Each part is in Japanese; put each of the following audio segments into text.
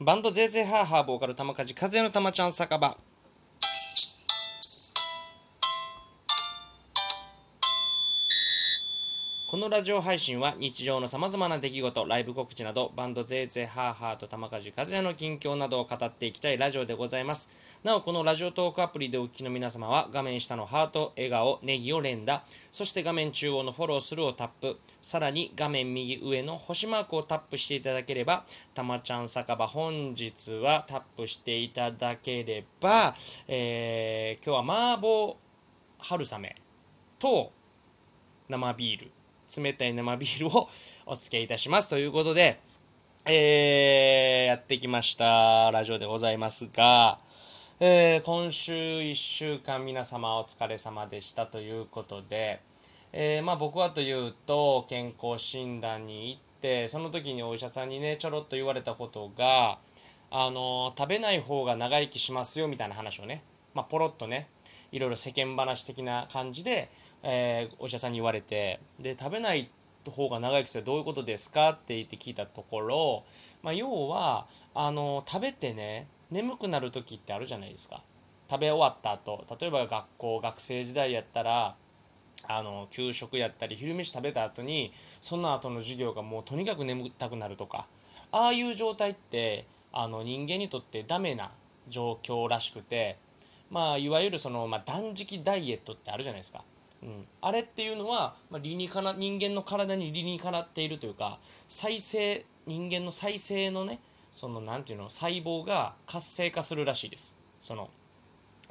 バンドゼーゼーハーハーボーカル玉梶風の玉ちゃん酒場。このラジオ配信は日常のさまざまな出来事、ライブ告知など、バンドゼーゼーハーハーと玉梶和也の近況などを語っていきたいラジオでございます。なお、このラジオトークアプリでお聞きの皆様は、画面下のハート、笑顔、ネギを連打、そして画面中央のフォローするをタップ、さらに画面右上の星マークをタップしていただければ、玉ちゃん酒場本日はタップしていただければ、えー、今日は麻婆春雨と生ビール、冷たい生ビールをお付けいたしますということで、えー、やってきました。ラジオでございますが、えー、今週1週間皆様お疲れ様でしたということで、えー、まあ僕はというと健康診断に行ってその時にお医者さんにねちょろっと言われたことがあの食べない方が長生きしますよみたいな話をね、まあ、ポロッとねいろいろ世間話的な感じで、えー、お医者さんに言われてで食べない方が長生きするどういうことですかって言って聞いたところ、まあ、要はあの食べてね眠くなる時ってあるじゃないですか。食べ終わった後例えば学校学生時代やったらあの給食やったり昼飯食べた後にその後の授業がもうとにかく眠たくなるとかああいう状態ってあの人間にとってダメな状況らしくてまあ、いわゆるその、まあ、断食ダイエットってあるじゃないですか。うん、あれっていうのは、まあ、理にかな人間の体に理にかなっているというか再生人間の再生のねそのなんていうの細胞が活性化するらしいですその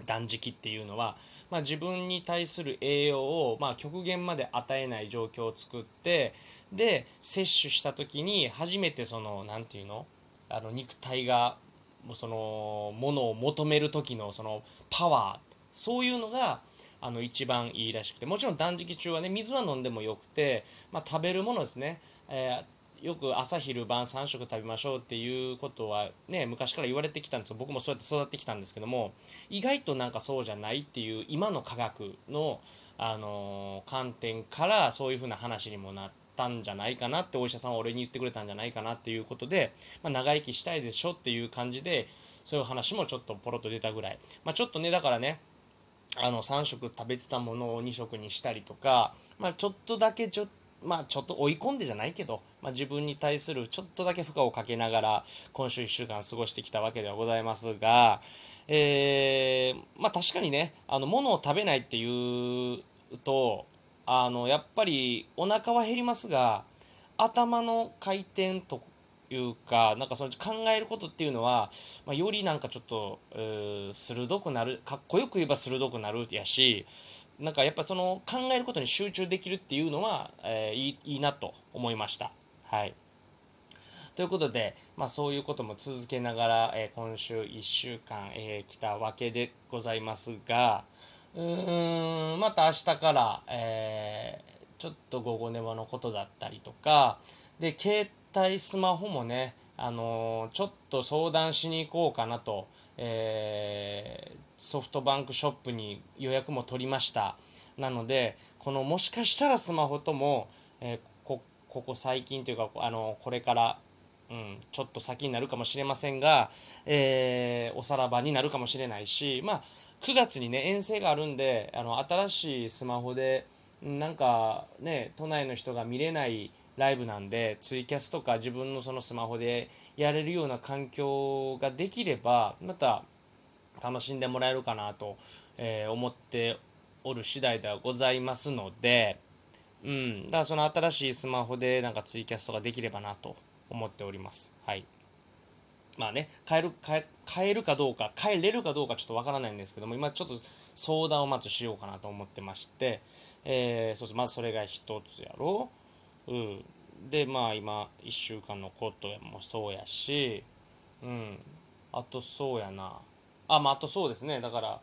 断食っていうのは、まあ、自分に対する栄養を、まあ、極限まで与えない状況を作ってで摂取した時に初めてそのなんていうのあの肉体がそのものを求める時のそのパワーそういうのがあの一番いいらしくてもちろん断食中はね水は飲んでもよくて、まあ、食べるものですね、えー、よく朝昼晩3食食べましょうっていうことはね昔から言われてきたんですよ僕もそうやって育ってきたんですけども意外となんかそうじゃないっていう今の科学の、あのー、観点からそういうふうな話にもなって。たんじゃないかなってお医者さんは俺に言ってくれたんじゃないかなっていうことで、まあ、長生きしたいでしょっていう感じでそういう話もちょっとポロッと出たぐらい、まあ、ちょっとねだからねあの3食食べてたものを2食にしたりとか、まあ、ちょっとだけちょまあちょっと追い込んでじゃないけど、まあ、自分に対するちょっとだけ負荷をかけながら今週1週間過ごしてきたわけではございますが、えー、まあ確かにねあの物を食べないっていうとあのやっぱりお腹は減りますが頭の回転というかなんかその考えることっていうのは、まあ、よりなんかちょっと、鋭くなるかっこよく言えば鋭くなるやしなんかやっぱその考えることに集中できるっていうのは、えー、いいいいなと思いました。はいということで、まあ、そういうことも続けながら、えー、今週1週間、えー、来たわけでございますが、うーんまた明日から、えー、ちょっと午後寝場のことだったりとかで携帯スマホもねあのー、ちょっと相談しに行こうかなと、えー、ソフトバンクショップに予約も取りました。なのでこのもしかしたらスマホとも、え、こここ最近というかあのこれからうん、ちょっと先になるかもしれませんが、えー、おさらばになるかもしれないし、まあ、9月にね遠征があるんであの新しいスマホでなんかね都内の人が見れないライブなんでツイキャスとか自分のそのスマホでやれるような環境ができればまた楽しんでもらえるかなと、えー、思っておる次第ではございますので、うん、だからその新しいスマホでなんかツイキャスとかできればなと思っております。はい。まあね、変える、変え、るかどうか、変えれるかどうかちょっとわからないんですけども、今ちょっと相談をまずしようかなと思ってまして、えー、そうそう、まずそれが一つやろう。うん。で、まあ今、1週間のこともそうやし、うん。あとそうやな。あ、まあ、あとそうですね。だから、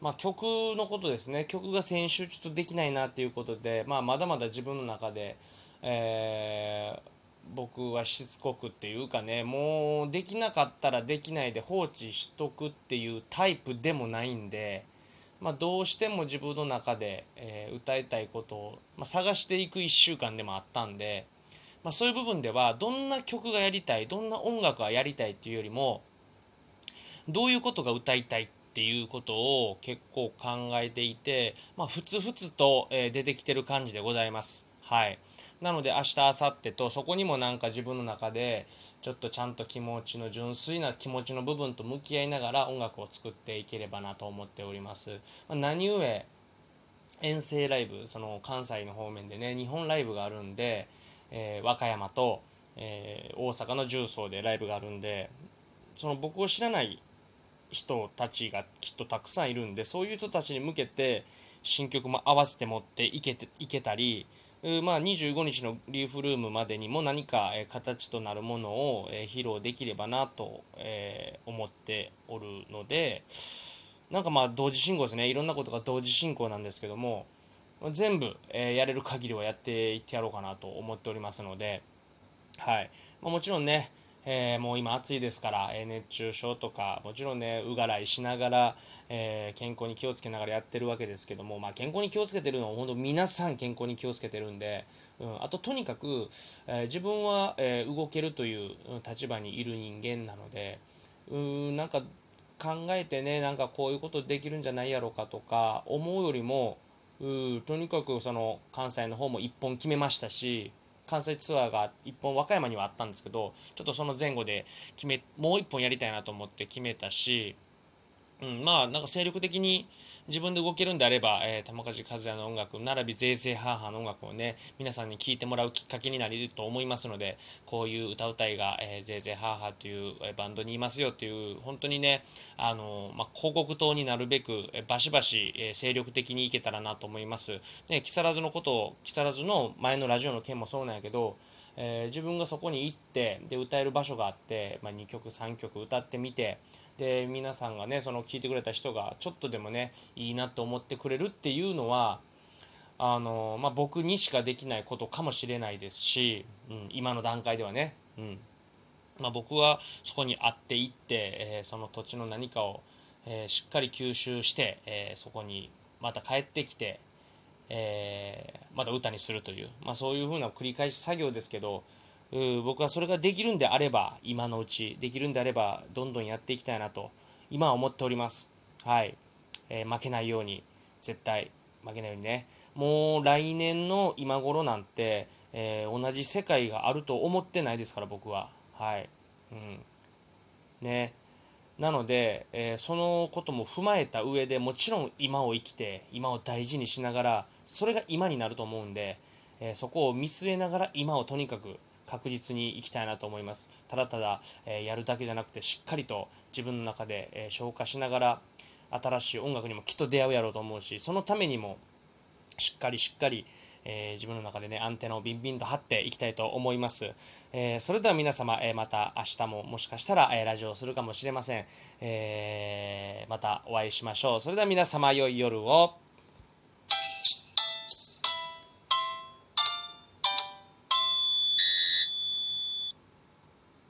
まあ、曲のことですね。曲が先週ちょっとできないなっていうことで、まあ、まだまだ自分の中で、えー、僕はしつこくっていうかねもうできなかったらできないで放置しとくっていうタイプでもないんで、まあ、どうしても自分の中で、えー、歌いたいことを、まあ、探していく1週間でもあったんで、まあ、そういう部分ではどんな曲がやりたいどんな音楽がやりたいっていうよりもどういうことが歌いたいっていうことを結構考えていて、まあ、ふつふつと、出てきてる感じでございます。はい。なので明日明後日とそこにもなんか自分の中でちょっとちゃんと気持ちの純粋な気持ちの部分と向き合いながら音楽を作っていければなと思っております。何故遠征ライブその関西の方面でね日本ライブがあるんで、えー、和歌山と、えー、大阪の重曹でライブがあるんでその僕を知らない人たちがきっとたくさんいるんでそういう人たちに向けて新曲も合わせて持っていけていけたりまあ、25日のリーフルームまでにも何か、形となるものを、披露できればなと、思っておるのでなんかまあ同時進行ですね。いろんなことが同時進行なんですけども全部、やれる限りはやっていってやろうかなと思っておりますので、はい。ま、もちろんねえー、もう今暑いですから、えー、熱中症とかもちろんねうがらいしながら、えー、健康に気をつけながらやってるわけですけども、まあ、健康に気をつけてるのは本当皆さん健康に気をつけてるんで、うん、あととにかく、え自分は、え動けるという立場にいる人間なのでうんなんか考えてねなんかこういうことできるんじゃないやろうかとか思うよりもうとにかくその関西の方も1本決めましたし関西ツアーが1本和歌山にはあったんですけどちょっとその前後で決めもう1本やりたいなと思って決めたしうん、まあなんか精力的に自分で動けるんであれば、えー、玉梶和也の音楽並びぜいぜいハーハーの音楽をね皆さんに聴いてもらうきっかけになれると思いますのでこういう歌うたいが、えー、ぜいぜいハーハーという、えー、バンドにいますよという本当にねあの、まあ、広告塔になるべく、えー、バシバシ、えー、精力的にいけたらなと思います。ね、木更津のことを木更津の前のラジオの件もそうなんやけどえー、自分がそこに行ってで歌える場所があって、まあ、2曲3曲歌ってみてで皆さんがねその聞いてくれた人がちょっとでもねいいなと思ってくれるっていうのはあの、まあ、僕にしかできないことかもしれないですし、うん、今の段階ではね、うん。まあ、僕はそこに会っていって、えー、その土地の何かを、えー、しっかり吸収して、えー、そこにまた帰ってきて、えまた歌にするという、まあ、そういうふうな繰り返し作業ですけど僕はそれができるんであれば今のうちできるんであればどんどんやっていきたいなと今は思っております。はい、えー、負けないように絶対負けないようにね。もう来年の今頃なんて、えー、同じ世界があると思ってないですから僕は。はい。うん。ね。なので、えー、そのことも踏まえた上でもちろん今を生きて今を大事にしながらそれが今になると思うんで、え、そこを見据えながら今をとにかく確実にいきたいなと思います。ただただ、え、やるだけじゃなくてしっかりと自分の中で、え、消化しながら新しい音楽にもきっと出会うやろうと思うしそのためにもしっかりしっかり、えー、自分の中でねアンテナをビンビンと張っていきたいと思います、えー、それでは皆様、えー、また明日ももしかしたら、えラジオをするかもしれません、えまたお会いしましょう。それでは皆様良い夜を。